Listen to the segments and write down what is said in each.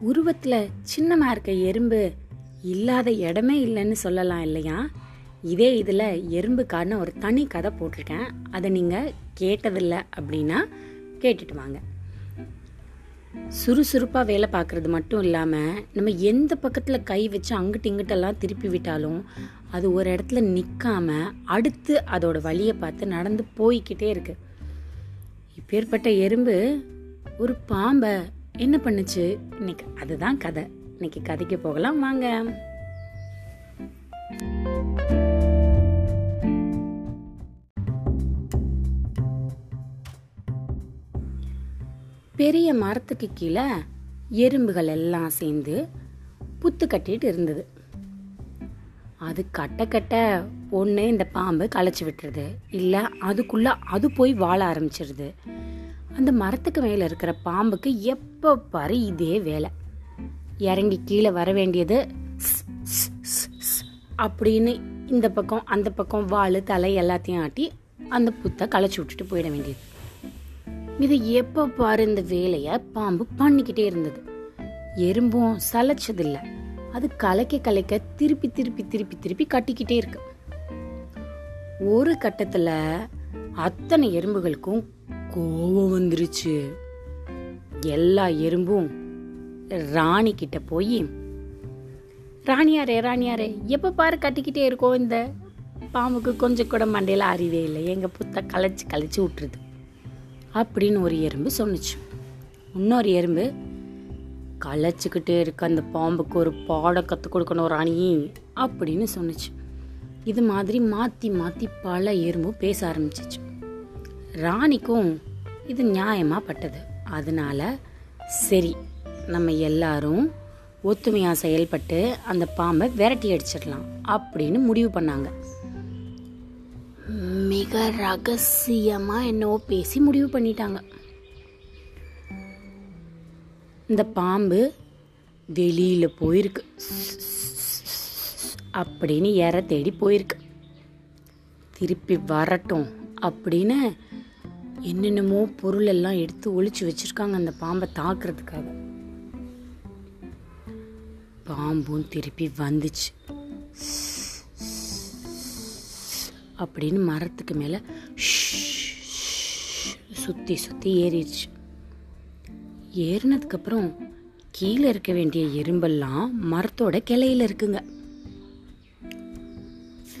உருவத்தில் சின்னமாக இருக்க எறும்பு இல்லாத இடமே இல்லைன்னு சொல்லலாம் இல்லையா? இதே இதில் எறும்புக்கான ஒரு தனி கதை போட்டிருக்கேன். அதை நீங்கள் கேட்டதில்லை அப்படின்னா கேட்டுட்டு வாங்க. சுறுசுறுப்பாக வேலை பார்க்குறது மட்டும் இல்லாமல் நம்ம எந்த பக்கத்தில் கை வச்சு அங்கிட்டு இங்கிட்டெல்லாம் திருப்பி விட்டாலும் அது ஒரு இடத்துல நிற்காம அடுத்து அதோட வழியை பார்த்து நடந்து போய்கிட்டே இருக்கு. இப்பேற்பட்ட எறும்பு ஒரு பாம்பை என்ன பண்ணுச்சு? இன்னைக்கு அதுதான் கதை. இன்னைக்கு கதைக்கு போகலாம் வாங்க. பெரிய மரத்துக்கு கீழே எறும்புகள் எல்லாம் சேர்ந்து புத்து கட்டிட்டு இருந்தது. அது கட்ட கட்ட ஒன்று இந்த பாம்பு களைச்சி விட்டுருது. இல்லை அதுக்குள்ளே அது போய் வாழ ஆரம்பிச்சிருது. அந்த மரத்துக்கு மேலே இருக்கிற பாம்புக்கு எப்போ பாரு இதே வேலை. இறங்கி கீழே வர வேண்டியது ஸ், அப்படின்னு இந்த பக்கம் அந்த பக்கம் வால் தலை எல்லாத்தையும் ஆட்டி அந்த புத்தை களைச்சி விட்டுட்டு போயிட வேண்டியது. இது எப்போ பாரு இந்த வேலையை பாம்பு பண்ணிக்கிட்டே இருந்தது. எறும்பும் சலைச்சதில்லை அது கலைக்க கலைக்க திருப்பி திருப்பி திருப்பி திருப்பி கட்டிக்கிட்டே இருக்கு. ஒரு கட்டத்தில் அத்தனை எறும்புகளுக்கும் கோவம் வந்துருச்சு. எல்லா எறும்பும் ராணி கிட்ட போய் ராணியாரே ராணியாரே எப்போ பாரு கட்டிக்கிட்டே இருக்கோம் இந்த பாம்புக்கு கொஞ்சம் கூட மண்டையில் அறிவே இல்லை. எங்கள் புத்த கலைச்சி கலைச்சி விட்டுருது. அப்படின்னு ஒரு எறும்பு சொன்னுச்சு. இன்னொரு எறும்பு கலைச்சிக்கிட்டே இருக்க அந்த பாம்புக்கு ஒரு பாடம் கற்றுக் கொடுக்கணும் ராணி அப்படின்னு சொன்னுச்சு. இது மாதிரி மாற்றி மாற்றி பல எறும்பும் பேச ஆரம்பிச்சிச்சு. ராணிக்கும் இது நியாயமாக பட்டது. அதனால சரி நம்ம எல்லாரும் ஒத்துமையாக செயல்பட்டு அந்த பாம்பை விரட்டி அடிச்சிடலாம் அப்படின்னு முடிவு பண்ணாங்க. மிக ரகசியமாக என்னவோ பேசி முடிவு பண்ணிட்டாங்க. இந்த பாம்பு வெளியில் போயிருக்கு. அப்படின்னு இற தேடி போயிருக்கு. திருப்பி வரட்டும் அப்படின்னு என்னென்னமோ பொருள் எல்லாம் எடுத்து ஒழிச்சு வச்சிருக்காங்க அந்த பாம்பை தாக்குறதுக்காக. பாம்பும் திருப்பி வந்துச்சு. அப்படின்னு மரத்துக்கு மேலே சுற்றி சுற்றி ஏறிடுச்சு. ஏறினதுக்கப்புறம் கீழே இருக்க வேண்டிய எறும்பெல்லாம் மரத்தோட கிளையில இருக்குங்க.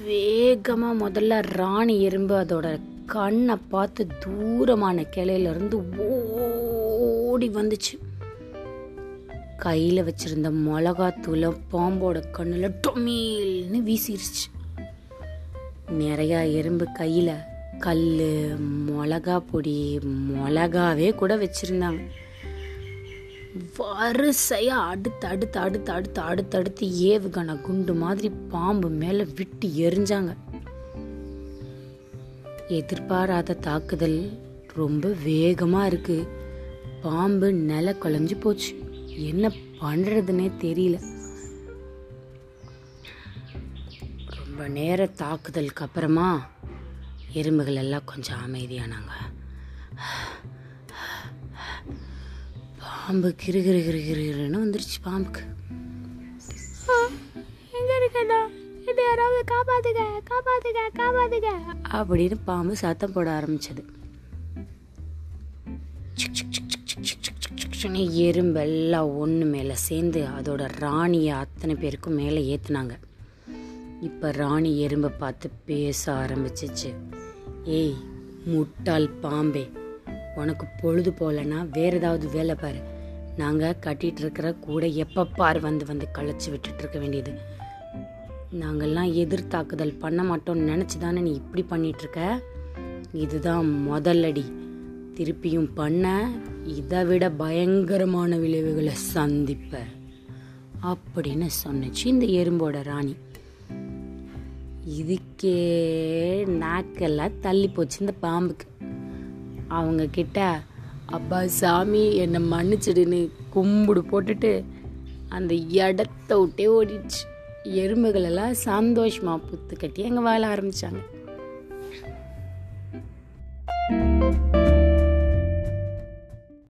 வேகமாக முதல்ல ராணி எறும்பு அதோட கண்ணை பார்த்து தூரமான கிளையிலேருந்து ஓடி வந்துச்சு. கையில் வச்சிருந்த மிளகாத்தூளை பாம்போட கண்ணில் டொமேல்னு வீசிருச்சு. நிறையா எறும்பு கையில் கல் மிளகா பொடி மிளகாவே கூட வச்சிருந்தாங்க வரிசையாக அடுத்து அடுத்து அடுத்து அடுத்து அடுத்தடுத்து ஏவுகணை குண்டு மாதிரி பாம்பு மேலே விட்டு எரிஞ்சாங்க. எதிர்பாராத தாக்குதல் ரொம்ப வேகமாக இருக்குது பாம்பு நில குழஞ்சு போச்சு. என்ன பண்ணுறதுனே தெரியல. ரொம்ப நேர தாக்குதலுக்கு அப்புறமா எறும்புகள் எல்லாம் கொஞ்சம் அமைதியானாங்க. பாம்பு கிரு கிரு கிரு கிருன்னு வந்துருச்சு பாம்புக்கு. எங்கே இருக்கடா? இது யாராவது காப்பாத்துக காப்பாத்துக காப்பாத்துக அப்படின்னு பாம்பு சத்தம் போட ஆரம்பிச்சது. எறும்பெல்லாம் ஒன்று மேலே சேர்ந்து அதோட ராணியை அத்தனை பேருக்கும் மேலே ஏற்றுனாங்க இப்போ ராணி எறும்பை பார்த்து பேச ஆரம்பிச்சிச்சு. ஏய் முட்டாள் பாம்பே உனக்கு பொழுது போலன்னா வேற ஏதாவது வேலை பாரு. நாங்கள் கட்டிட்டு இருக்கிற கூட எப்போ பார் வந்து வந்து களைச்சி விட்டுட்டு இருக்க வேண்டியது. நாங்கள்லாம் எதிர்த்தாக்குதல் பண்ண மாட்டோம்னு நினச்சி தானே நீ இப்படி பண்ணிட்டு இருக்க இதுதான் முதல்லடி திருப்பியும் பண்ண இதை விட பயங்கரமான விளைவுகளை சந்திப்ப. அப்படின்னு சொன்னிச்சு இந்த எறும்போட ராணி. இதுக்கே நாக்கெல்லாம் தள்ளி போச்சு இந்த பாம்புக்கு. அவங்க கிட்ட அப்பா சாமி என்னை மன்னிச்சிடுன்னு கும்பிடு போட்டுட்டு அந்த இடத்த விட்டே ஓடிடுச்சு. எறும்புகளெல்லாம் சந்தோஷமாக சந்தோஷமா புத்து கட்டி அங்கே வாழ ஆரம்பித்தாங்க